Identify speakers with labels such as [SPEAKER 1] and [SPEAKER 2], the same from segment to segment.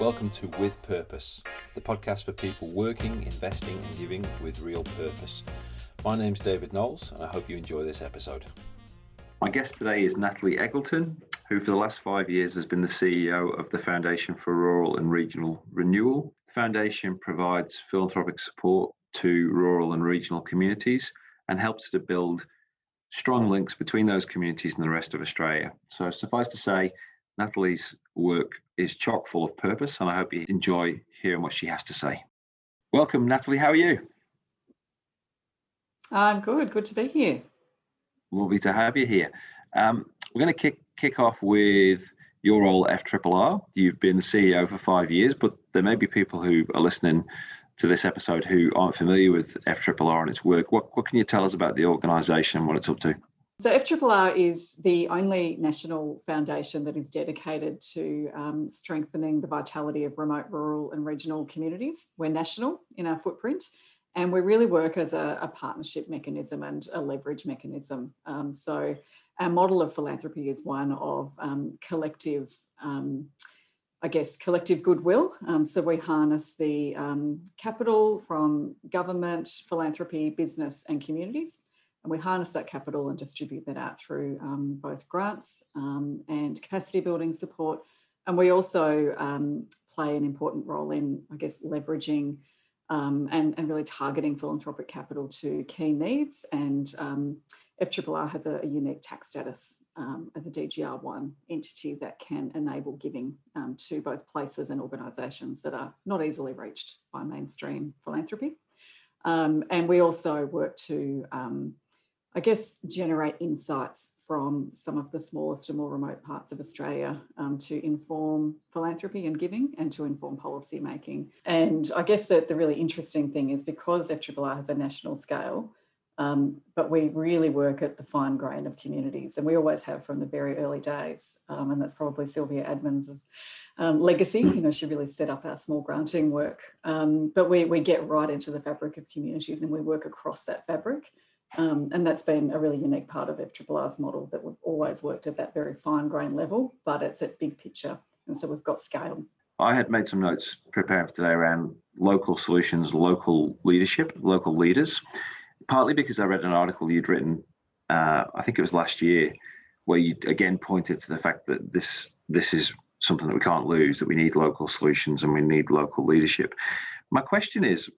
[SPEAKER 1] Welcome to With Purpose, the podcast for people working, investing, and giving with real purpose. My name's David Knowles, and I hope you enjoy this episode.
[SPEAKER 2] My guest today is Natalie Eggleton, who for the last five years has been the CEO of the Foundation for Rural and Regional Renewal. The foundation provides philanthropic support to rural and regional communities and helps to build strong links between those communities and the rest of Australia. So, suffice to say, Natalie's work is chock full of purpose, and I hope you enjoy hearing what she has to say. Welcome, Natalie. How are you?
[SPEAKER 3] I'm good. Good to be here.
[SPEAKER 2] Lovely to have you here. Um, we're going to kick kick off with your role at FRRR. You've been the CEO for five years, but there may be people who are listening to this episode who aren't familiar with FRRR and its work. What, what can you tell us about the organisation and what it's up to?
[SPEAKER 3] So FRRR is the only national foundation that is dedicated to um, strengthening the vitality of remote, rural and regional communities. We're national in our footprint and we really work as a, a partnership mechanism and a leverage mechanism. Um, so our model of philanthropy is one of um, collective, um, I guess, collective goodwill. Um, so we harness the um, capital from government, philanthropy, business and communities and we harness that capital and distribute that out through um, both grants um, and capacity building support. And we also um, play an important role in, I guess, leveraging um, and, and really targeting philanthropic capital to key needs. And um, FRRR has a, a, unique tax status um, as a DGR1 entity that can enable giving to both places and organisations that are not easily reached by mainstream philanthropy. Um, and we also work to um, I guess, generate insights from some of the smallest and more remote parts of Australia um, to inform philanthropy and giving and to inform policy making. And I guess that the really interesting thing is because FRRR has a national scale, um, but we really work at the fine grain of communities, and we always have from the very early days. Um, and that's probably Sylvia Admans' um, legacy. You know, she really set up our small granting work. Um, but we, we get right into the fabric of communities and we work across that fabric. Um, and that's been a really unique part of FRRR's model that we've always worked at that very fine grain level, but it's at big picture. And so we've got scale.
[SPEAKER 2] I had made some notes preparing for today around local solutions, local leadership, local leaders, partly because I read an article you'd written, uh, I think it was last year, where you again pointed to the fact that this this is something that we can't lose, that we need local solutions and we need local leadership. My question is,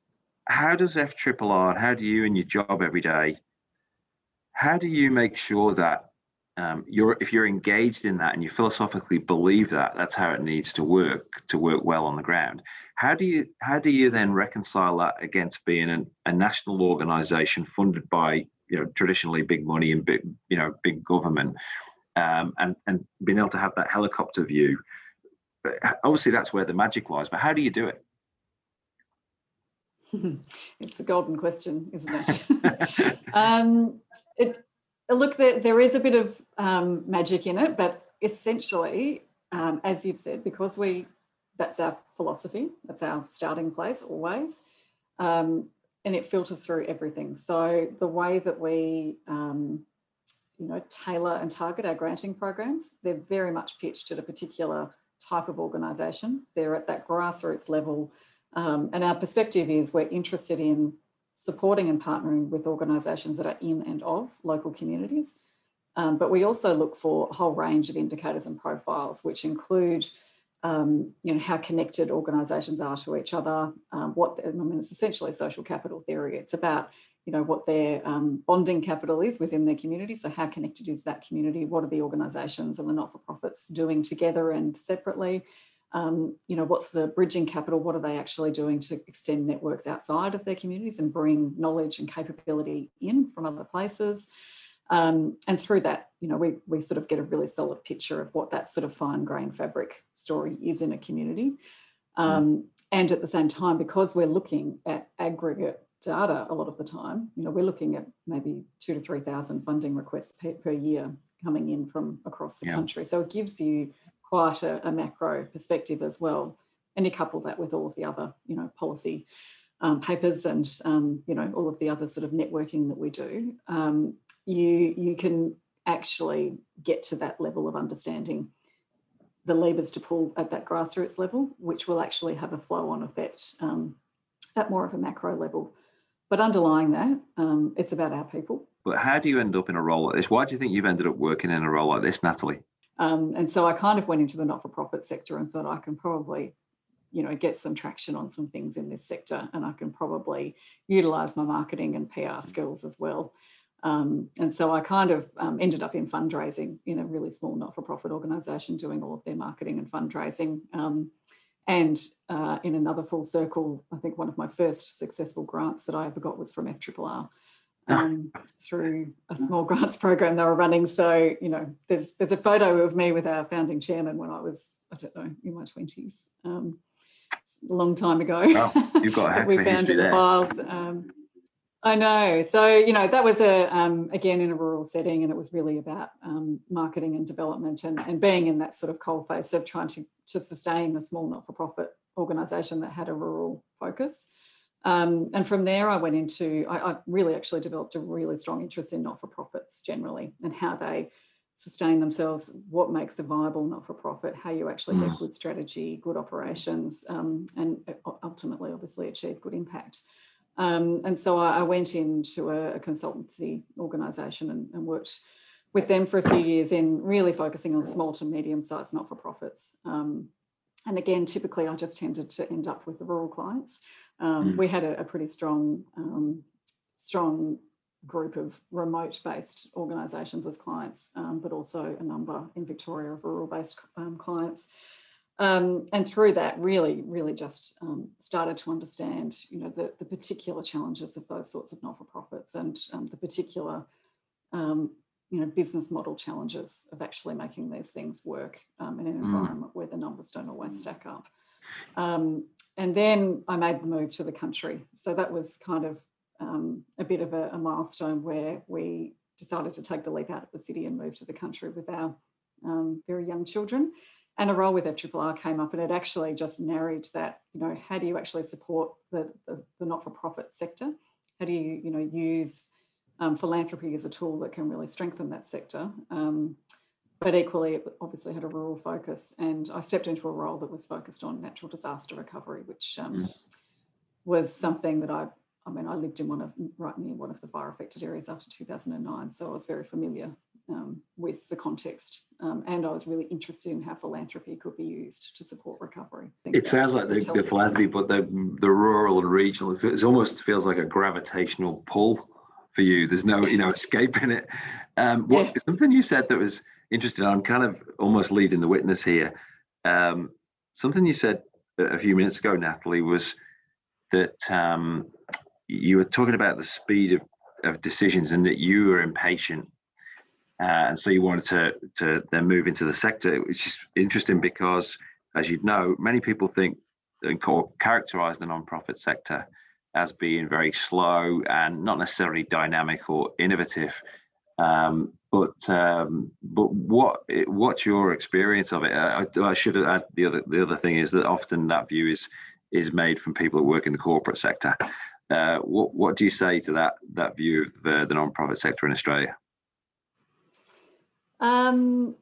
[SPEAKER 2] how does FRRR, how do you in your job every day, how do you make sure that um, you're if you're engaged in that and you philosophically believe that that's how it needs to work to work well on the ground? How do you how do you then reconcile that against being an, a national organization funded by you know traditionally big money and big you know big government um, and and being able to have that helicopter view? Obviously that's where the magic lies but how do you do it
[SPEAKER 3] it's a golden question, isn't it? um, it look, there, there is a bit of um, magic in it, but essentially, um, as you've said, because we that's our philosophy, that's our starting place always, um, and it filters through everything. So the way that we um, you know tailor and target our granting programs, they're very much pitched at a particular type of organisation. They're at that grassroots level um, and our perspective is we're interested in supporting and partnering with organisations that are in and of local communities. Um, but we also look for a whole range of indicators and profiles, which include um, you know, how connected organisations are to each other, um, what, I mean, it's essentially social capital theory. It's about, you know, what their um, bonding capital is within their community. So how connected is that community? What are the organisations and the not-for-profits doing together and separately? Um, you know, what's the bridging capital? What are they actually doing to extend networks outside of their communities and bring knowledge and capability in from other places? Um, and through that, you know, we, we sort of get a really solid picture of what that sort of fine grain fabric story is in a community. Mm. Um, and at the same time, because we're looking at aggregate data a lot of the time, you know, we're looking at maybe two to 3,000 funding requests per, per year coming in from across the yeah. country. So it gives you quite a, a, macro perspective as well. And you couple that with all of the other, you know, policy um, papers and um, you know all of the other sort of networking that we do, um, you you can actually get to that level of understanding the levers to pull at that grassroots level, which will actually have a flow on effect um, at more of a macro level. But underlying that, um, it's about our people.
[SPEAKER 2] But how do you end up in a role like this? Why do you think you've ended up working in a role like this, Natalie?
[SPEAKER 3] Um, and so I kind of went into the not-for-profit sector and thought I can probably, you know, get some traction on some things in this sector, and I can probably utilize my marketing and PR skills as well. Um, and so I kind of um, ended up in fundraising in a really small not-for-profit organisation, doing all of their marketing and fundraising. Um, and uh, in another full circle, I think one of my first successful grants that I ever got was from FRRR um, through a small grants program they were running. So, you know, there's there's a photo of me with our founding chairman when I was, I don't know, in my 20s. Um, a long time ago.
[SPEAKER 2] you've got
[SPEAKER 3] we found in the files. Um, I know. So, you know, that was a um, again in a rural setting, and it was really about um, marketing and development and, and being in that sort of coal face of trying to, to sustain a small not-for-profit organisation that had a rural focus. Um, and from there, I went into, I, I, really actually developed a really strong interest in not for profits generally and how they sustain themselves, what makes a viable not for profit, how you actually mm. get good strategy, good operations, um, and ultimately, obviously, achieve good impact. Um, and so I, I, went into a, a consultancy organisation and, and, worked with them for a few years in really focusing on small to medium sized not for profits. Um, and again, typically, I just tended to end up with the rural clients. Um, mm. We had a, a pretty strong, um, strong group of remote-based organisations as clients, um, but also a number in Victoria of rural-based um, clients. Um, and through that, really, really just um, started to understand, you know, the, the particular challenges of those sorts of not-for-profits and the particular you know business model challenges of actually making these things work um, in an mm. environment where the numbers don't always stack up um, and then I made the move to the country. So that was kind of um, a bit of a, a, milestone where we decided to take the leap out of the city and move to the country with our um, very young children. And a role with FRRR came up, and it actually just married that. You know, how do you actually support the, the, the not-for-profit sector? How do you, you know, use um, philanthropy as a tool that can really strengthen that sector? But equally, it obviously had a rural focus. And I stepped into a role that was focused on natural disaster recovery, which um, mm. was something that I, I mean, I lived in one of right near one of the fire affected areas after 2009, so I was very familiar um, with the context, um, and I was really interested in how philanthropy could be used to support recovery.
[SPEAKER 2] It sounds like the, the, philanthropy, but the the rural and regional, it almost feels like a gravitational pull for you. There's no, you know, escaping it. Um, what yeah. something you said that was interesting. I'm kind of almost leading the witness here. Um, something you said a few minutes ago, Natalie, was that um, you were talking about the speed of, of decisions and that you were impatient. Uh, and so you wanted to to then move into the sector, which is interesting because, as you'd know, many people think and characterize the non-profit sector as being very slow and not necessarily dynamic or innovative. Um, but um, but what what's your experience of it? I, I, should add the other the other thing is that often that view is is made from people who work in the corporate sector. Uh, what what do you say to that that view of the, the non-profit sector in Australia?
[SPEAKER 3] Um,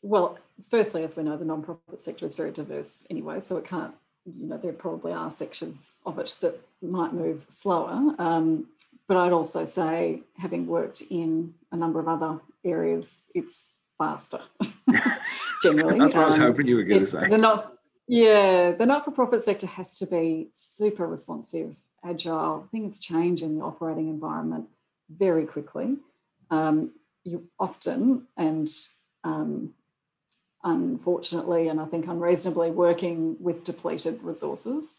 [SPEAKER 3] well, firstly, as we know, the non-profit sector is very diverse anyway, so it can't. You know, there probably are sections of it that might move slower. Um, but I'd also say, having worked in a number of other areas, it's faster generally.
[SPEAKER 2] That's what um, I was um, hoping you were going to say.
[SPEAKER 3] The not, yeah, the not for profit sector has to be super responsive, agile. Things change in the operating environment very quickly. Um, you often, and um, unfortunately, and I think unreasonably, working with depleted resources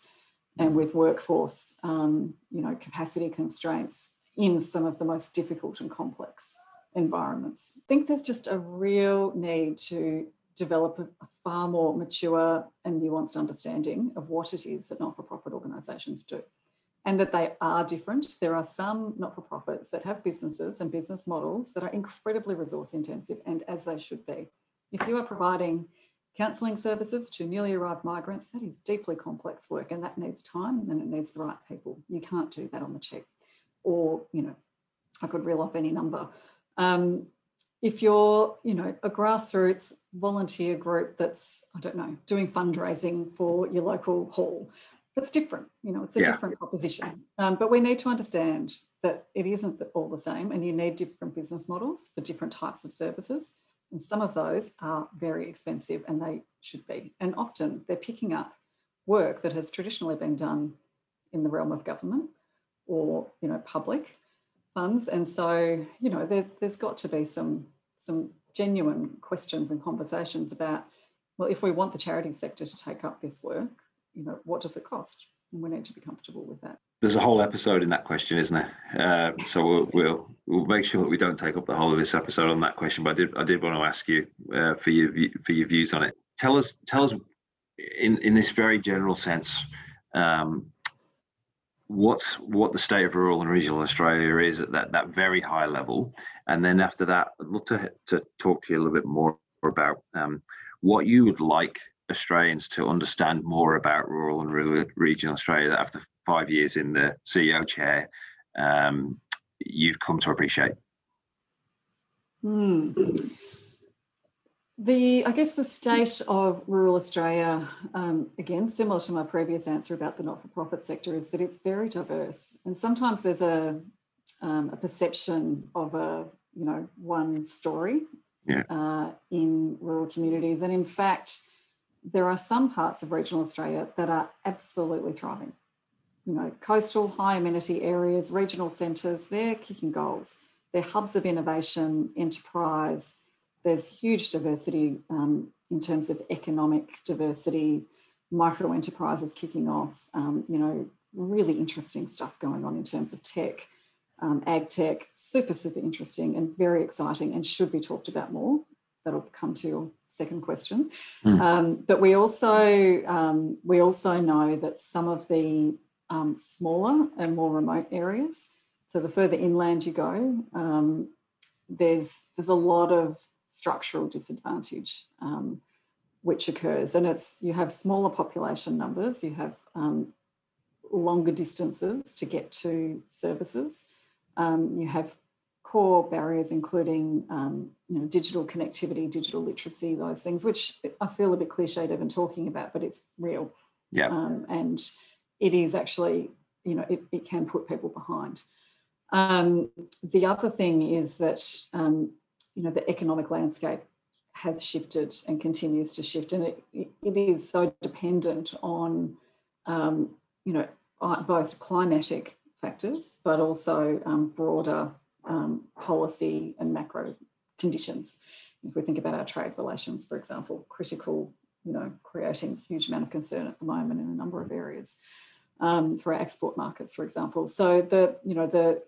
[SPEAKER 3] and with workforce, um, you know, capacity constraints in some of the most difficult and complex environments. I think there's just a real need to develop a, far more mature and nuanced understanding of what it is that not-for-profit organisations do and that they are different. There are some not-for-profits that have businesses and business models that are incredibly resource intensive and as they should be. If you are providing Counselling services to newly arrived migrants, that is deeply complex work and that needs time and it needs the right people. You can't do that on the cheap. Or, you know, I could reel off any number. Um, if you're, you know, a grassroots volunteer group that's, I don't know, doing fundraising for your local hall, that's different. You know, it's a yeah. different proposition. Um, but we need to understand that it isn't all the same, and you need different business models for different types of services. And some of those are very expensive, and they should be. And often they're picking up work that has traditionally been done in the realm of government or you know public funds. And so you know there, there's got to be some some genuine questions and conversations about well, if we want the charity sector to take up this work, you know, what does it cost? And we need to be comfortable with that.
[SPEAKER 2] There's a whole episode in that question, isn't there? Uh, so we'll, we'll, we'll make sure that we don't take up the whole of this episode on that question. But I did I did want to ask you uh, for your for your views on it. Tell us tell us in in this very general sense. Um, what's what the state of rural and regional Australia is at that, that very high level. And then after that, I'd love to, to talk to you a little bit more about um, what you would like Australians to understand more about rural and rural, regional Australia that after five years in the CEO chair, um, you've come to appreciate?
[SPEAKER 3] Hmm. The, I guess the state of rural Australia, um, again, similar to my previous answer about the not-for-profit sector, is that it's very diverse, and sometimes there's a um, a perception of a you know one story yeah. uh, in rural communities, and in fact, there are some parts of regional Australia that are absolutely thriving. You know, coastal, high amenity areas, regional centres, they're kicking goals. They're hubs of innovation, enterprise. There's huge diversity um, in terms of economic diversity, micro enterprises kicking off, um, you know, really interesting stuff going on in terms of tech, um, ag tech, super, super interesting and very exciting and should be talked about more. That'll come to your second question. Mm. Um, but we also um, we also know that some of the um, smaller and more remote areas, so the further inland you go, um, there's there's a lot of structural disadvantage um, which occurs, and it's you have smaller population numbers, you have um, longer distances to get to services, you have core barriers, including um, you know digital connectivity, digital literacy, those things, which I feel a bit cliched even talking about, but it's real.
[SPEAKER 2] Yeah.
[SPEAKER 3] Um, and it is actually, you know, it, it can put people behind. Um, the other thing is that um, you know the economic landscape has shifted and continues to shift, and it, it is so dependent on um, you know both climatic factors, but also um, broader um, policy and macro conditions. If we think about our trade relations, for example, critical, you know, creating huge amount of concern at the moment in a number of areas um, for our export markets, for example. So the, you know, the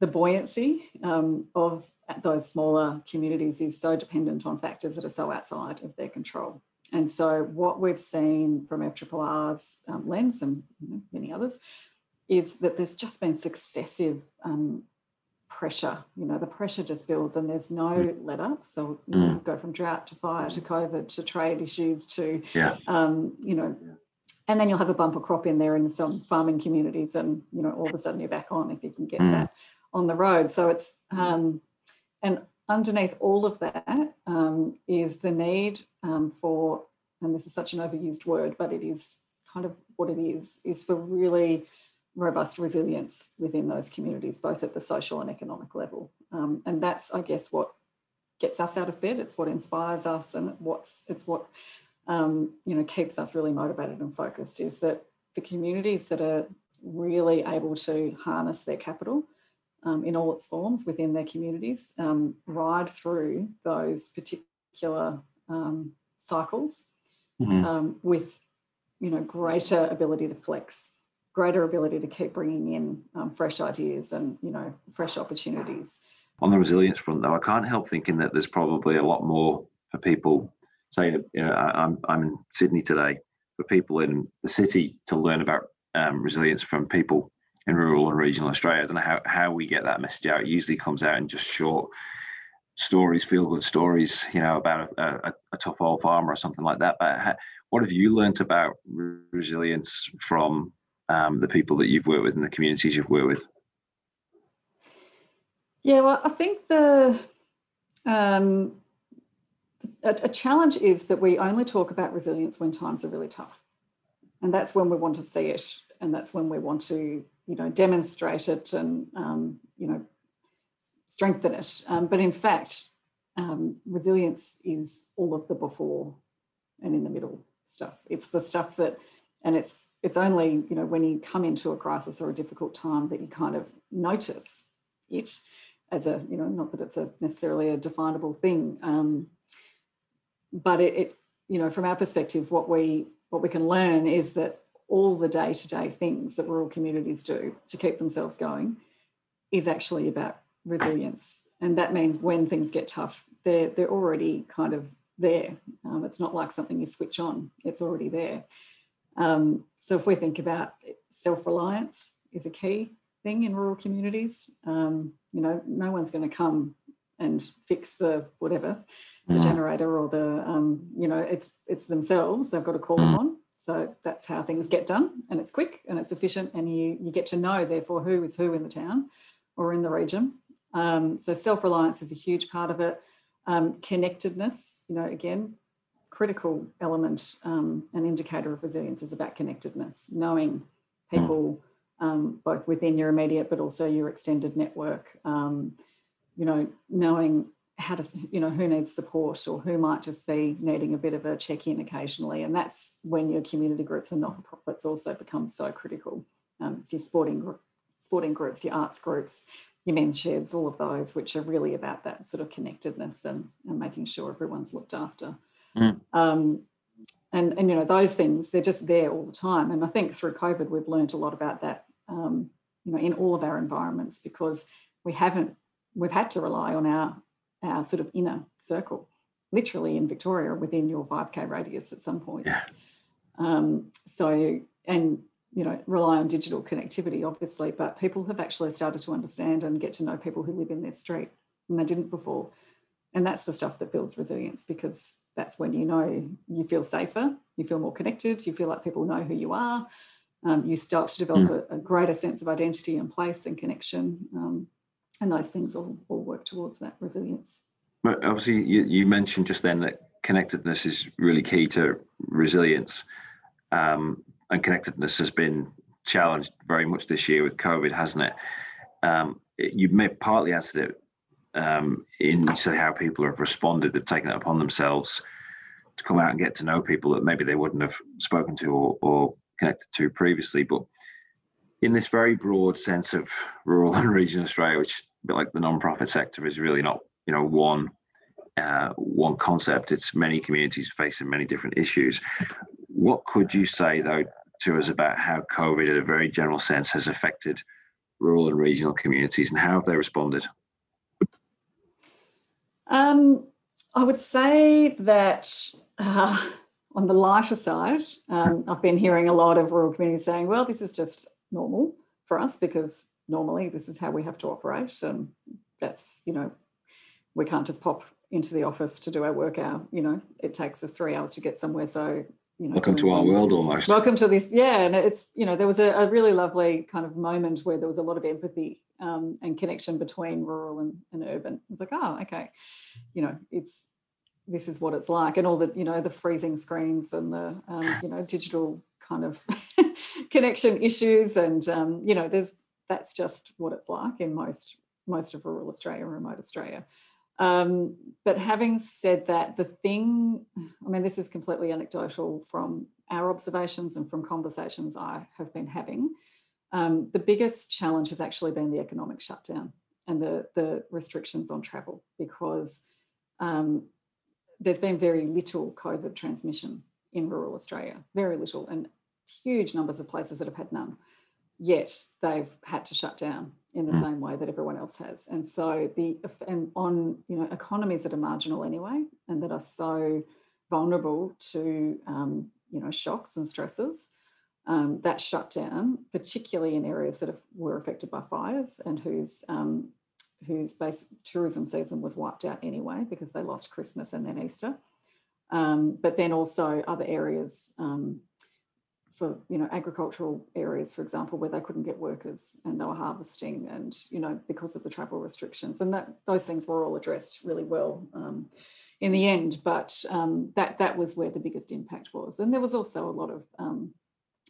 [SPEAKER 3] the buoyancy um, of those smaller communities is so dependent on factors that are so outside of their control. And so, what we've seen from FRRR's um, lens and you know, many others is that there's just been successive um, pressure. You know, the pressure just builds and there's no mm. let up. So you mm. go from drought to fire to COVID to trade issues to,
[SPEAKER 2] yeah.
[SPEAKER 3] um, you know, and then you'll have a bumper crop in there in some farming communities and, you know, all of a sudden you're back on if you can get mm. that on the road. So it's, um, and underneath all of that um, is the need um, for, and this is such an overused word, but it is kind of what it is, is for really robust resilience within those communities, both at the social and economic level. Um, and that's, I guess, what gets us out of bed. It's what inspires us, and what's it's what um, you know keeps us really motivated and focused. Is that the communities that are really able to harness their capital um, in all its forms within their communities um, ride through those particular um, cycles mm-hmm. Um, with you know greater ability to flex greater ability to keep bringing in um, fresh ideas and you know fresh opportunities.
[SPEAKER 2] On the resilience front, though, I can't help thinking that there's probably a lot more for people. Say, you know, I'm I'm in Sydney today. For people in the city to learn about um, resilience from people in rural and regional Australia. I don't know how, how we get that message out. It usually comes out in just short stories, feel good stories, you know, about a, a, a tough old farmer or something like that. But how, what have you learned about resilience from um, the people that you've worked with and the communities you've worked with?
[SPEAKER 3] Yeah, well, I think the Um, a, a challenge is that we only talk about resilience when times are really tough. And that's when we want to see it. And that's when we want to, you know, demonstrate it and, um, you know, strengthen it. Um, but in fact, um, resilience is all of the before and in the middle stuff. It's the stuff that, and it's it's only you know when you come into a crisis or a difficult time that you kind of notice it as a you know not that it's a necessarily a definable thing, um, but it, it you know from our perspective, what we what we can learn is that all the day to day things that rural communities do to keep themselves going is actually about resilience. And that means when things get tough they're they're already kind of there. Um, it's not like something you switch on. It's already there. Um, so if we think about self-reliance is a key thing in rural communities. Um, you know no one's going to come and fix the whatever the mm. generator or the um, you know it's it's themselves. They've got to call mm. on so that's how things get done and it's quick and it's efficient and you you get to know therefore who is who in the town or in the region um, so self-reliance is a huge part of it. Um, connectedness, you know, again, critical element, um, an indicator of resilience is about connectedness, knowing people um, both within your immediate but also your extended network. Um, you know, knowing how to, you know, who needs support or who might just be needing a bit of a check-in occasionally, and that's when your community groups and not-for-profits also become so critical. Um, it's your sporting sporting groups, your arts groups, your men's sheds, all of those, which are really about that sort of connectedness and, and making sure everyone's looked after. Mm. Um, and, and, you know, those things, they're just there all the time. And I think through COVID, we've learned a lot about that, um, you know, in all of our environments because we haven't, we've had to rely on our, our sort of inner circle, literally in Victoria within your 5K radius at some points. Yeah. Um, so, and you know rely on digital connectivity obviously but people have actually started to understand and get to know people who live in their street and they didn't before and that's the stuff that builds resilience because that's when you know you feel safer you feel more connected you feel like people know who you are um, you start to develop mm. a, a, greater sense of identity and place and connection um, and those things all, all work towards that resilience
[SPEAKER 2] but obviously you, you mentioned just then that connectedness is really key to resilience um, and connectedness has been challenged very much this year with COVID, hasn't it? Um, you may partly answered it um, in so how people have responded. They've taken it upon themselves to come out and get to know people that maybe they wouldn't have spoken to or, or connected to previously. But in this very broad sense of rural and regional Australia, which a bit like the non-profit sector is really not, you know, one uh, one concept. It's many communities facing many different issues. What could you say though to us about how COVID, in a very general sense, has affected rural and regional communities and how have they responded?
[SPEAKER 3] Um, I would say that uh, on the lighter side, um, I've been hearing a lot of rural communities saying, well, this is just normal for us because normally this is how we have to operate. And that's, you know, we can't just pop into the office to do our work out. You know, it takes us three hours to get somewhere. So you know,
[SPEAKER 2] welcome to our world almost.
[SPEAKER 3] Welcome to this, yeah. And it's you know there was a, a really lovely kind of moment where there was a lot of empathy um, and connection between rural and, and urban. It's like, oh, okay, you know, it's this is what it's like, and all the you know the freezing screens and the um, you know digital kind of connection issues, and um, you know, there's that's just what it's like in most most of rural Australia and remote Australia. Um, but having said that, the thing, I mean, this is completely anecdotal from our observations and from conversations I have been having. Um, the biggest challenge has actually been the economic shutdown and the, the restrictions on travel because um, there's been very little COVID transmission in rural Australia, very little, and huge numbers of places that have had none. Yet they've had to shut down in the mm. same way that everyone else has. And so the and on you know economies that are marginal anyway and that are so vulnerable to um, you know shocks and stresses. Um, that shutdown, particularly in areas that have, were affected by fires and whose um, whose base tourism season was wiped out anyway because they lost Christmas and then Easter. Um, but then also other areas um, for you know agricultural areas, for example, where they couldn't get workers and they were harvesting, and you know because of the travel restrictions, and that those things were all addressed really well um, in the end. But um, that that was where the biggest impact was, and there was also a lot of um,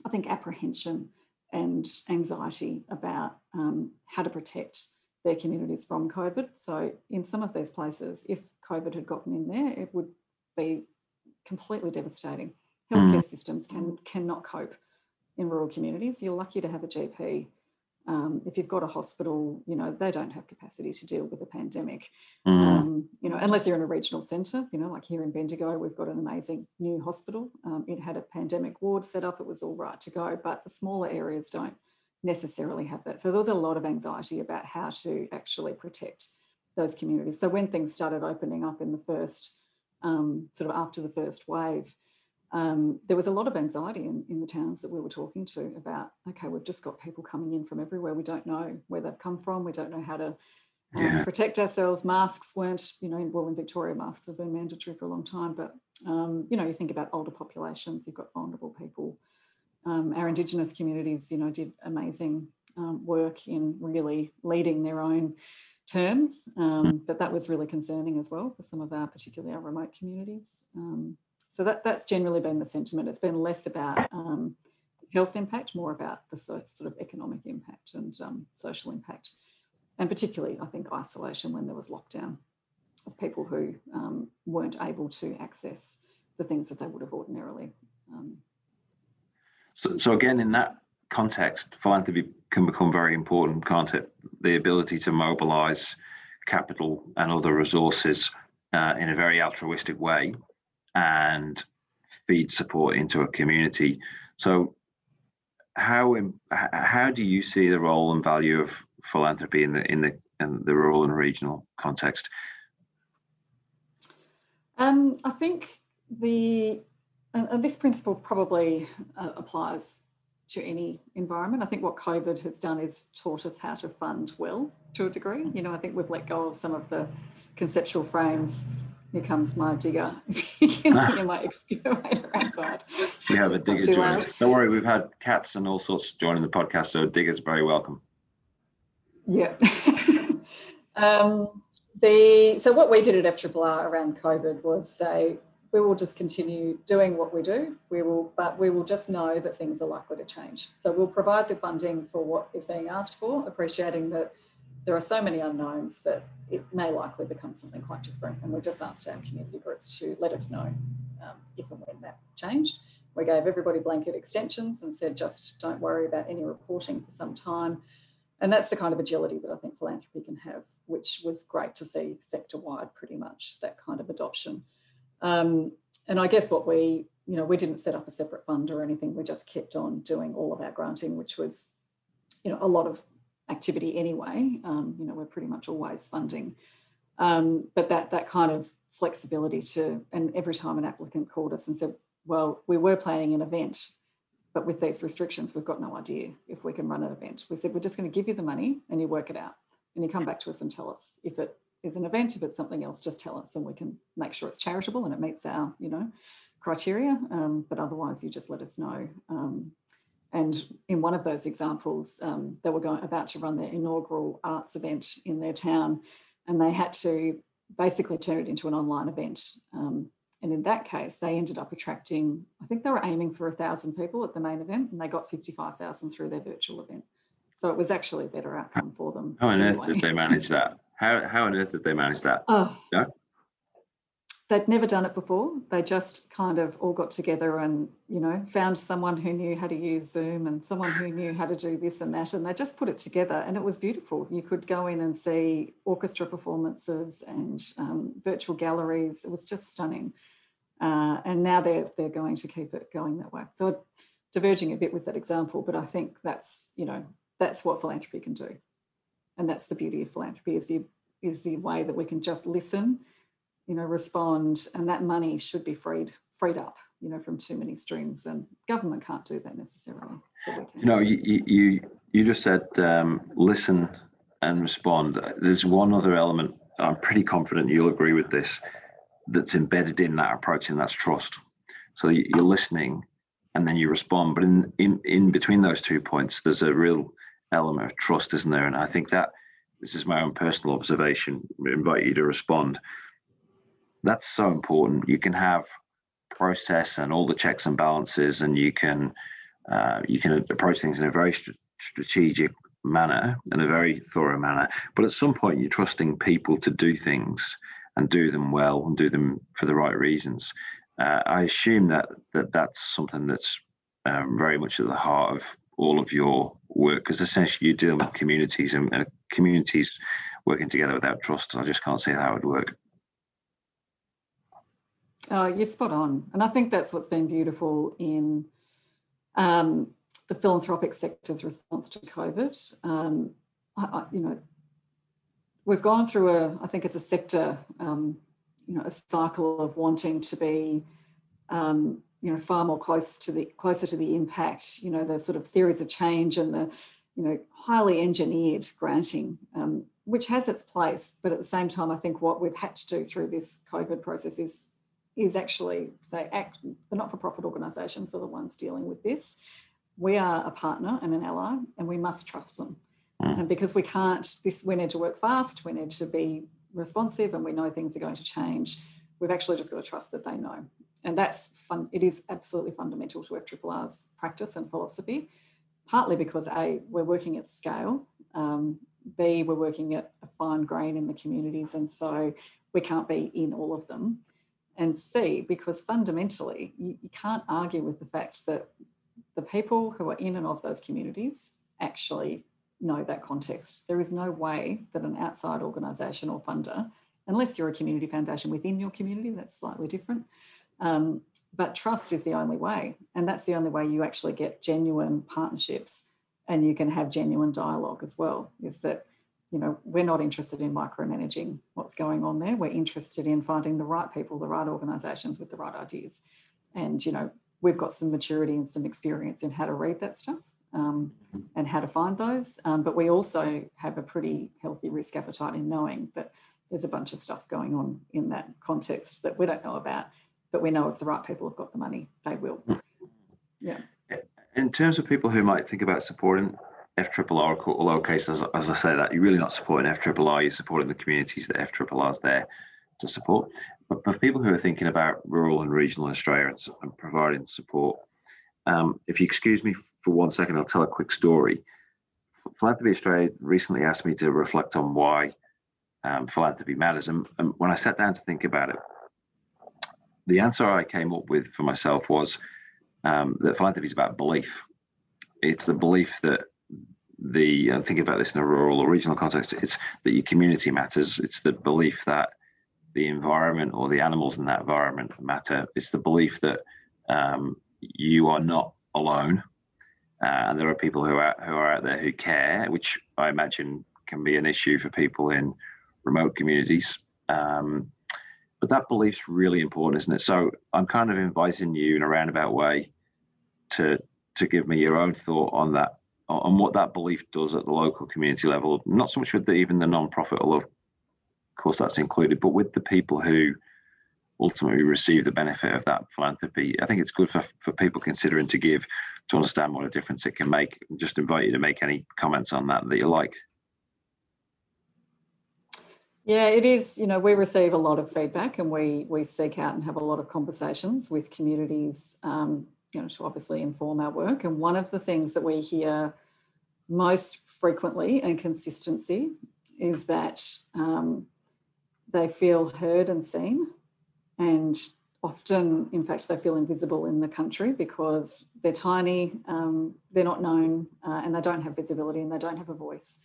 [SPEAKER 3] I think apprehension and anxiety about um, how to protect their communities from COVID. So in some of these places, if COVID had gotten in there, it would be completely devastating healthcare mm. systems can cannot cope in rural communities. You're lucky to have a GP. Um, if you've got a hospital, you know they don't have capacity to deal with a pandemic. Mm. Um, you know, unless you're in a regional centre. You know, like here in Bendigo, we've got an amazing new hospital. Um, it had a pandemic ward set up. It was all right to go, but the smaller areas don't necessarily have that. So there was a lot of anxiety about how to actually protect those communities. So when things started opening up in the first, um, sort of after the first wave, um, there was a lot of anxiety in, in the towns that we were talking to about, okay, we've just got people coming in from everywhere. We don't know where they've come from. We don't know how to um, yeah. protect ourselves. Masks weren't, you know, well, in Victoria, masks have been mandatory for a long time. But, um, you know, you think about older populations, you've got vulnerable people. Um, our Indigenous communities, you know, did amazing um, work in really leading their own terms. Um, but that was really concerning as well for some of our, particularly our remote communities. So that, that's generally been the sentiment. It's been less about um, health impact, more about the sort of economic impact and um, social impact. And particularly, I think, isolation when there was lockdown of people who um, weren't able to access the things that they would have ordinarily. Um,
[SPEAKER 2] so, so again, in that context, philanthropy can become very important, can't it? The ability to mobilize capital and other resources uh, in a very altruistic way and feed support into a community. So, how how do you see the role and value of philanthropy in the in the in the rural and regional context?
[SPEAKER 3] Um, I think the and this principle probably uh, applies to any environment. I think what COVID has done is taught us how to fund well to a degree. You know, I think we've let go of some of the conceptual frames here comes my digger. you can hear my excavator outside.
[SPEAKER 2] We have a it's digger joining. Don't worry, we've had cats and all sorts joining the podcast, so digger's very welcome.
[SPEAKER 3] Yeah. um, the so what we did at FRRR around COVID was say we will just continue doing what we do. We will, but we will just know that things are likely to change. So we'll provide the funding for what is being asked for, appreciating that there are so many unknowns that it may likely become something quite different. And we just asked our community groups to let us know um, if and when that changed. We gave everybody blanket extensions and said, just don't worry about any reporting for some time. And that's the kind of agility that I think philanthropy can have, which was great to see sector wide, pretty much that kind of adoption. Um, and I guess what we, you know, we didn't set up a separate fund or anything. We just kept on doing all of our granting, which was, you know, a lot of activity anyway. Um, you know, we're pretty much always funding. Um, but that that kind of flexibility to, and every time an applicant called us and said, well, we were planning an event, but with these restrictions, we've got no idea if we can run an event. We said, we're just going to give you the money and you work it out. And you come back to us and tell us if it is an event, if it's something else, just tell us and we can make sure it's charitable and it meets our, you know, criteria. Um, but otherwise, you just let us know. Um, and in one of those examples, um, they were going about to run their inaugural arts event in their town, and they had to basically turn it into an online event. Um, and in that case, they ended up attracting, I think they were aiming for a thousand people at the main event, and they got 55,000 through their virtual event. So it was actually a better outcome for them.
[SPEAKER 2] How on anyway. earth did they manage that? How, how on earth did they manage that?
[SPEAKER 3] Oh, yeah? They'd never done it before. They just kind of all got together and, you know, found someone who knew how to use Zoom and someone who knew how to do this and that. And they just put it together and it was beautiful. You could go in and see orchestra performances and um, virtual galleries. It was just stunning. Uh, and now they're, they're going to keep it going that way. So diverging a bit with that example, but I think that's, you know, that's what philanthropy can do. And that's the beauty of philanthropy is the, is the way that we can just listen you know, respond, and that money should be freed freed up, you know, from too many streams. And government can't do that necessarily.
[SPEAKER 2] You know, you you you just said um, listen and respond. There's one other element. I'm pretty confident you'll agree with this. That's embedded in that approach, and that's trust. So you're listening, and then you respond. But in in in between those two points, there's a real element of trust, isn't there? And I think that this is my own personal observation. I invite you to respond. That's so important. You can have process and all the checks and balances, and you can uh, you can approach things in a very st- strategic manner in a very thorough manner. But at some point, you're trusting people to do things and do them well and do them for the right reasons. Uh, I assume that, that that's something that's um, very much at the heart of all of your work because essentially you're dealing with communities and, and communities working together without trust. I just can't see how it would work.
[SPEAKER 3] Oh, you're spot on. And I think that's what's been beautiful in um, the philanthropic sector's response to COVID. Um, I, I, you know, we've gone through a, I think as a sector, um, you know, a cycle of wanting to be, um, you know, far more close to the closer to the impact. You know, the sort of theories of change and the, you know, highly engineered granting, um, which has its place. But at the same time, I think what we've had to do through this COVID process is is actually say act, the not-for-profit organisations are the ones dealing with this. We are a partner and an ally, and we must trust them. Mm. And because we can't, this we need to work fast, we need to be responsive, and we know things are going to change. We've actually just got to trust that they know, and that's fun. It is absolutely fundamental to FRRR's practice and philosophy. Partly because a we're working at scale, um, b we're working at a fine grain in the communities, and so we can't be in all of them and C, because fundamentally, you, you, can't argue with the fact that the people who are in and of those communities actually know that context. There is no way that an outside organisation or funder, unless you're a community foundation within your community, that's slightly different. Um, but trust is the only way. And that's the only way you actually get genuine partnerships and you can have genuine dialogue as well, is that you know, we're not interested in micromanaging what's going on there. We're interested in finding the right people, the right organisations with the right ideas. And, you know, we've got some maturity and some experience in how to read that stuff um, and how to find those. Um, but we also have a pretty healthy risk appetite in knowing that there's a bunch of stuff going on in that context that we don't know about. But we know if the right people have got the money, they will. Yeah.
[SPEAKER 2] In terms of people who might think about supporting FRRR or lowercase, as, as I say that, you're really not supporting FRRR, you're supporting the communities that FRRR is there to support. But for people who are thinking about rural and regional Australia and, and providing support, um, if you excuse me for one second, I'll tell a quick story. Philanthropy Australia recently asked me to reflect on why um, philanthropy matters. And, and, when I sat down to think about it, the answer I came up with for myself was um, that philanthropy is about belief. It's the belief that the uh, thinking about this in a rural or regional context, it's that your community matters. It's the belief that the environment or the animals in that environment matter. It's the belief that um, you are not alone, uh, and there are people who are who are out there who care, which I imagine can be an issue for people in remote communities. Um, but that belief's really important, isn't it? So I'm kind of inviting you in a roundabout way to to give me your own thought on that on what that belief does at the local community level, not so much with the, even the non-profit, although of course that's included, but with the people who ultimately receive the benefit of that philanthropy. I think it's good for, for people considering to give to understand what a difference it can make. Just invite you to make any comments on that that you like.
[SPEAKER 3] Yeah, it is. You know, we receive a lot of feedback, and we we seek out and have a lot of conversations with communities um, you know, to obviously inform our work. And one of the things that we hear most frequently and consistency is that um, they feel heard and seen. And often, in fact, they feel invisible in the country because they're tiny, um, they're not known, uh, and they don't have visibility and they don't have a voice.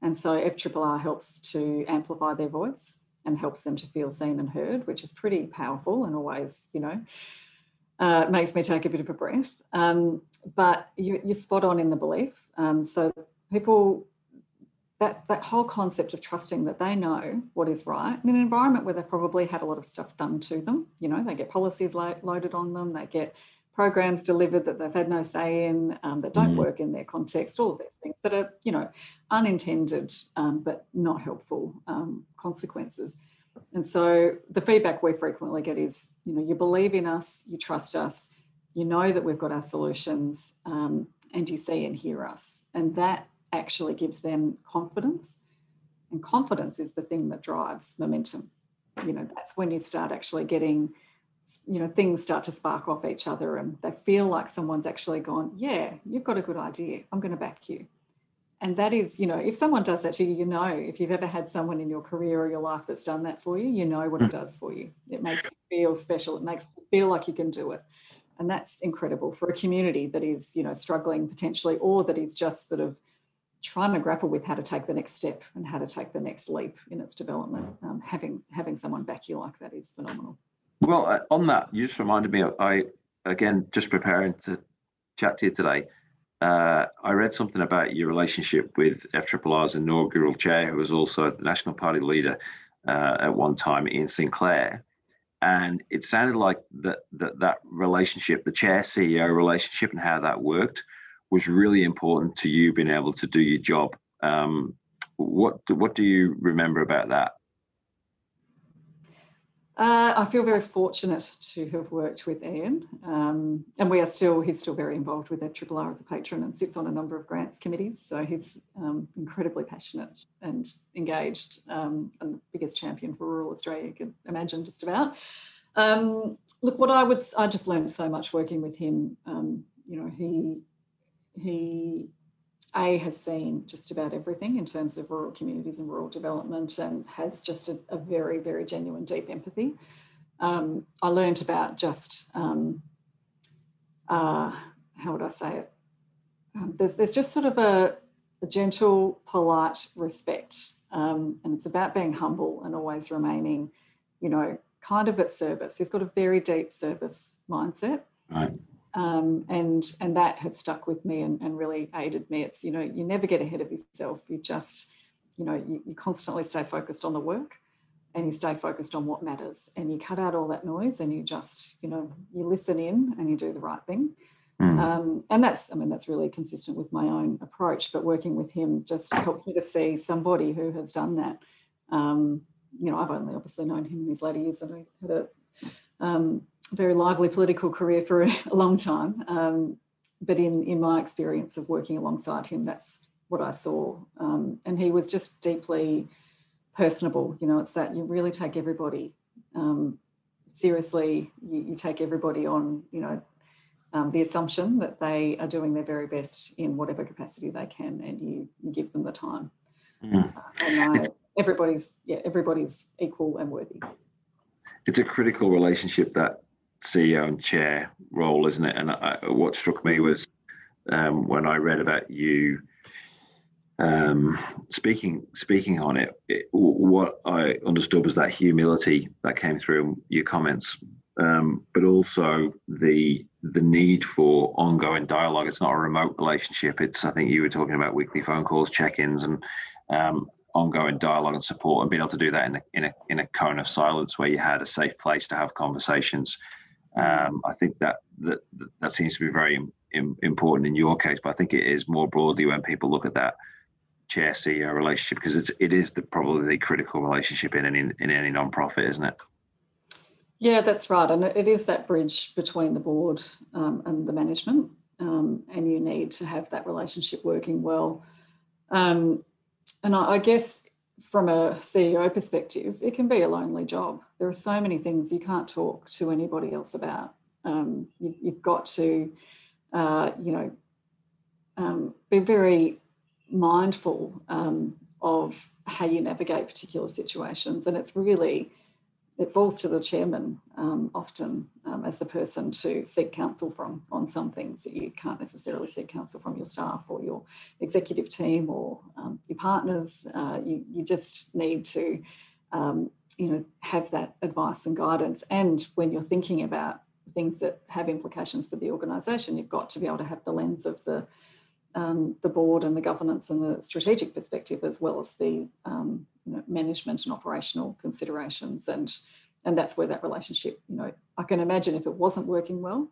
[SPEAKER 3] And so FRRR helps to amplify their voice and helps them to feel seen and heard, which is pretty powerful and always, you know, uh, makes me take a bit of a breath. Um, but you, are spot on in the belief. Um, so people, that that whole concept of trusting that they know what is right in an environment where they've probably had a lot of stuff done to them. You know, they get policies lo- loaded on them, they get programs delivered that they've had no say in, um, that don't mm-hmm. work in their context. All of these things that are, you know, unintended um, but not helpful um, consequences. And so the feedback we frequently get is, you know, you believe in us, you trust us, you know that we've got our solutions um, and you see and hear us. And that actually gives them confidence. And confidence is the thing that drives momentum. You know, that's when you start actually getting, you know, things start to spark off each other and they feel like someone's actually gone, yeah, you've got a good idea. I'm going to back you. And that is, you know, if someone does that to you, you know, if you've ever had someone in your career or your life that's done that for you, you know what it hmm. does for you. It makes you feel special. It makes you feel like you can do it and that's incredible for a community that is you know struggling potentially or that is just sort of trying to grapple with how to take the next step and how to take the next leap in its development. Um, having having someone back you like that is phenomenal.
[SPEAKER 2] Well uh, on that you just reminded me i again just preparing to chat to you today uh, I read something about your relationship with FRRR's inaugural chair, who was also the National Party leader uh, at one time, Ian Sinclair and it sounded like that that that relationship, the chair CEO relationship, and how that worked was really important to you being able to do your job. Um, what what do you remember about that?
[SPEAKER 3] Uh, I feel very fortunate to have worked with Ian, um, and we are still he's still very involved with FRRR as a patron and sits on a number of grants committees. So he's um, incredibly passionate and engaged, um, and the biggest champion for rural Australia you could imagine, just about. Um, look, what I would I just learned so much working with him. Um, you know, he he a has seen just about everything in terms of rural communities and rural development and has just a, a very, very genuine, deep empathy. Um, I learned about just, um, uh, how would I say it? Um, there's, there's just sort of a, a gentle, polite respect. Um, and it's about being humble and always remaining, you know, kind of at service. He's got a very deep service mindset. Right um, and and that has stuck with me and, and really aided me. It's you know you never get ahead of yourself. You just you know you, you constantly stay focused on the work, and you stay focused on what matters, and you cut out all that noise, and you just you know you listen in and you do the right thing. Mm. Um, and that's I mean that's really consistent with my own approach. But working with him just helped me to see somebody who has done that. Um, you know, I've only obviously known him in his later years, and I had a um, very lively political career for a long time. Um, but in, in my experience of working alongside him, that's what I saw. Um, and he was just deeply personable. You know, it's that you really take everybody um, seriously. You, you, take everybody on, you know, um, the assumption that they are doing their very best in whatever capacity they can, and you, you give them the time. Mm. Uh, and I, everybody's yeah, everybody's equal and worthy.
[SPEAKER 2] It's a critical relationship that CEO and chair role, isn't it? And I, what struck me was um, when I read about you um, speaking speaking on it, it, what I understood was that humility that came through your comments, um, but also the the need for ongoing dialogue. It's not a remote relationship. It's I think you were talking about weekly phone calls, check-ins, and um, ongoing dialogue and support, and being able to do that in a, in a in a cone of silence where you had a safe place to have conversations. Um, I think that, that that seems to be very important in your case, but I think it is more broadly when people look at that chair CEO relationship because it's it is the probably the critical relationship in any in any non-profit, isn't it?
[SPEAKER 3] Yeah, that's right, and it is that bridge between the board um, and the management, um, and you need to have that relationship working well. Um, and I, I guess from a CEO perspective, it can be a lonely job. There are so many things you can't talk to anybody else about. Um, you've, you've, got to, uh, you know, um, be very mindful um, of how you navigate particular situations. And it's really it falls to the chairman um, often um, as the person to seek counsel from on some things that you can't necessarily seek counsel from your staff or your executive team or um, your partners. Uh, you, you just need to, um, you know, have that advice and guidance. And when you're thinking about things that have implications for the organisation, you've got to be able to have the lens of the um, the board and the governance and the strategic perspective, as well as the um, you know, management and operational considerations. And, and that's where that relationship, you know, I can imagine if it wasn't working well,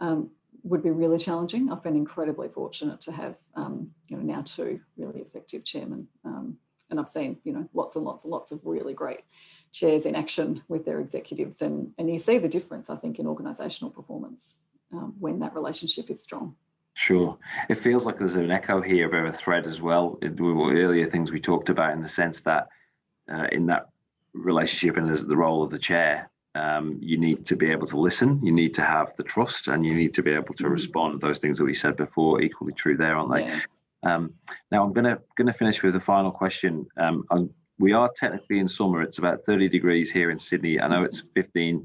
[SPEAKER 3] um, would be really challenging. I've been incredibly fortunate to have, um, you know, now two really effective chairmen. Um, and I've seen, you know, lots and lots and lots of really great chairs in action with their executives. And, and you see the difference, I think, in organisational performance um, when that relationship is strong.
[SPEAKER 2] Sure. It feels like there's an echo here of a thread as well. It, earlier things we talked about in the sense that uh, in that relationship and as the role of the chair, um, you need to be able to listen, you need to have the trust, and you need to be able to mm-hmm. respond. Those things that we said before, equally true there, aren't they? Yeah. Um, now I'm gonna gonna finish with a final question. Um, we are technically in summer. It's about 30 degrees here in Sydney. I know it's 15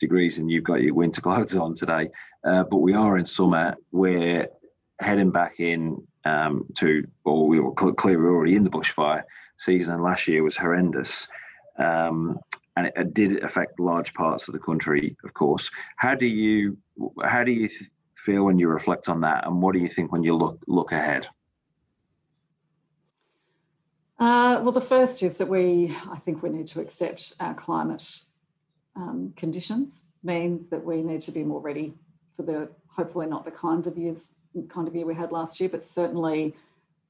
[SPEAKER 2] degrees and you've got your winter clothes on today. Uh, but we are in summer. We're heading back in um, to, or we were clearly already in the bushfire season. Last year was horrendous. Um, and it, it, did affect large parts of the country, of course. How do you how do you feel when you reflect on that, and what do you think when you look look ahead?
[SPEAKER 3] Uh, well, the first is that we, I think, we need to accept our climate um, conditions mean that we need to be more ready for the hopefully not the kinds of years kind of year we had last year, but certainly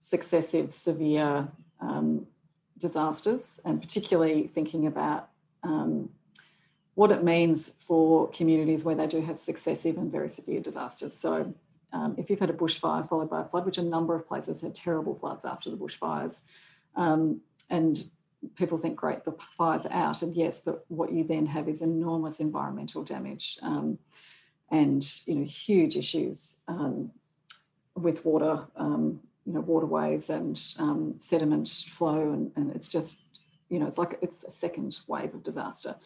[SPEAKER 3] successive severe um, disasters, and particularly thinking about um, what it means for communities where they do have successive and very severe disasters. So, um, if you've had a bushfire followed by a flood, which a number of places had terrible floods after the bushfires, um, and people think, great, the fire's out. And yes, but what you then have is enormous environmental damage um, and, you know, huge issues um, with water, um, you know, waterways and um, sediment flow. And, and it's just, you know, it's like it's a second wave of disaster.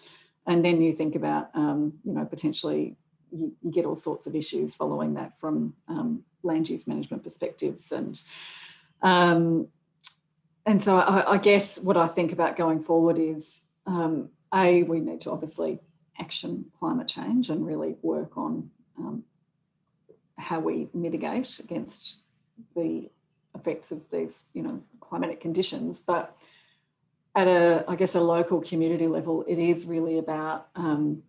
[SPEAKER 3] And then you think about, um, you know, potentially you, you, get all sorts of issues following that from um, land use management perspectives and um, and so I, I, guess what I think about going forward is a we need to obviously action climate change and really work on um, how we mitigate against the effects of these you know climatic conditions. But at a i guess a local community level it is really about um,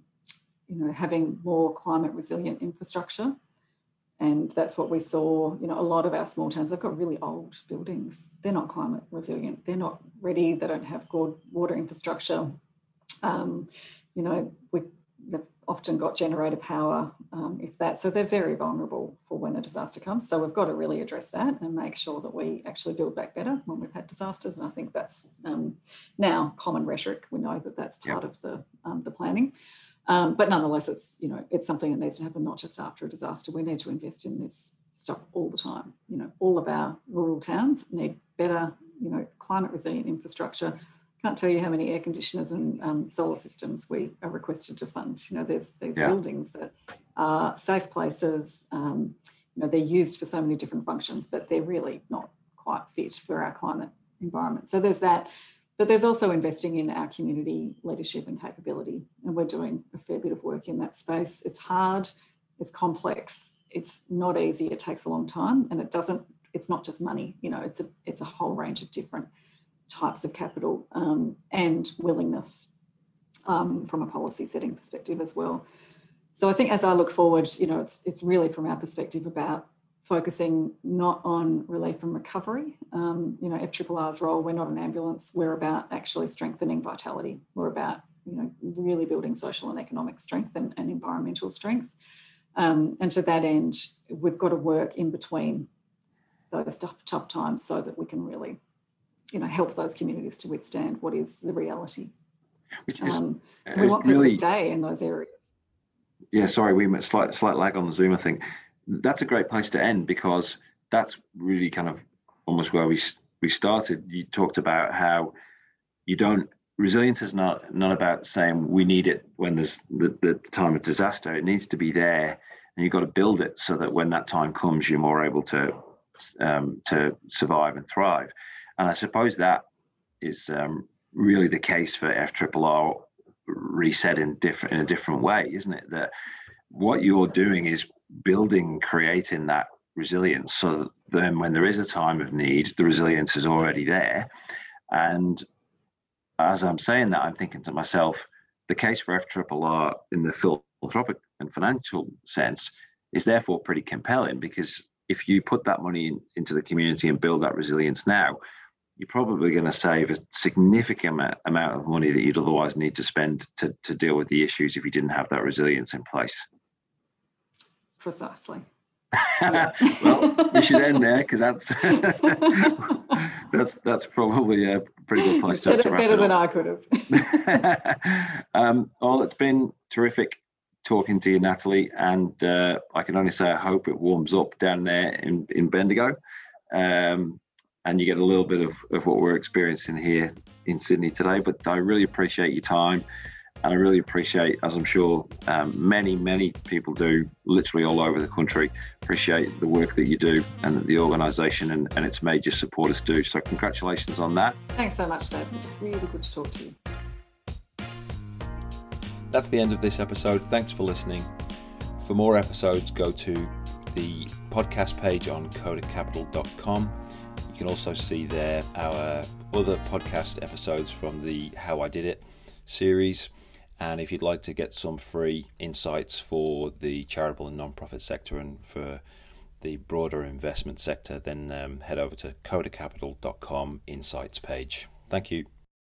[SPEAKER 3] you know having more climate resilient infrastructure. And that's what we saw you know a lot of our small towns they've got really old buildings. They're not climate resilient. They're not ready. They don't have good water infrastructure. Um, you know we they've often got generator power um, if that so they're very vulnerable for when a disaster comes so we've got to really address that and make sure that we actually build back better when we've had disasters and i think that's um, now common rhetoric we know that that's part yep. of the um, the planning um, but nonetheless, it's you know it's something that needs to happen not just after a disaster. We need to invest in this stuff all the time. You know, all of our rural towns need better, you know, climate resilient infrastructure. Can't tell you how many air conditioners and um, solar systems we are requested to fund. You know, there's these yeah. buildings that are safe places. Um, you know, they're used for so many different functions, but they're really not quite fit for our climate environment. So there's that. But there's also investing in our community leadership and capability. And we're doing a fair bit of work in that space. It's hard, it's complex, it's not easy, it takes a long time, and it doesn't, it's not just money, you know, it's a it's a whole range of different types of capital um, and willingness um, from a policy setting perspective as well. So I think as I look forward, you know, it's it's really from our perspective about focusing not on relief and recovery. Um, you know, FRRR's role, we're not an ambulance, we're about actually strengthening vitality. We're about, you know, really building social and economic strength and, and environmental strength. Um, and to that end, we've got to work in between those tough, tough times so that we can really, you know, help those communities to withstand what is the reality. Which is, um, we want people really, to stay in those areas.
[SPEAKER 2] Yeah, sorry, we met slight slight lag on the Zoom. I think that's a great place to end because that's really kind of almost where we we started. You talked about how you don't resilience is not not about saying we need it when there's the, the time of disaster. It needs to be there, and you've got to build it so that when that time comes, you're more able to um, to survive and thrive. And I suppose that is um, really the case for FRRR reset in different in a different way, isn't it? That what you're doing is building, creating that resilience. So then, when there is a time of need, the resilience is already there. And as I'm saying that, I'm thinking to myself, the case for FRRR in the philanthropic and financial sense is therefore pretty compelling because if you put that money in, into the community and build that resilience now, you're probably going to save a significant amount of money that you'd otherwise need to spend to, to deal with the issues if you didn't have that resilience in place.
[SPEAKER 3] Precisely.
[SPEAKER 2] well, we should end there because that's that's that's probably a pretty good place
[SPEAKER 3] you
[SPEAKER 2] to,
[SPEAKER 3] said it better than I could
[SPEAKER 2] have. um, well, it's been terrific talking to you, Natalie, and uh, I can only say I hope it warms up down there in in Bendigo, um, and you get a little bit of, of what we're experiencing here in Sydney today. But I really appreciate your time. And I really appreciate, as I'm sure um, many, many people do, literally all over the country, appreciate the work that you do and that the organisation and, and its major supporters do. So, congratulations on that.
[SPEAKER 3] Thanks so much, David. It's really good to talk to you.
[SPEAKER 1] That's the end of this episode. Thanks for listening. For more episodes, go to the podcast page on kodacapital.com. Can also see there our other podcast episodes from the How I Did It series. And if you'd like to get some free insights for the charitable and non-profit sector and for the broader investment sector, then um, head over to kodacapital.com insights page. Thank you.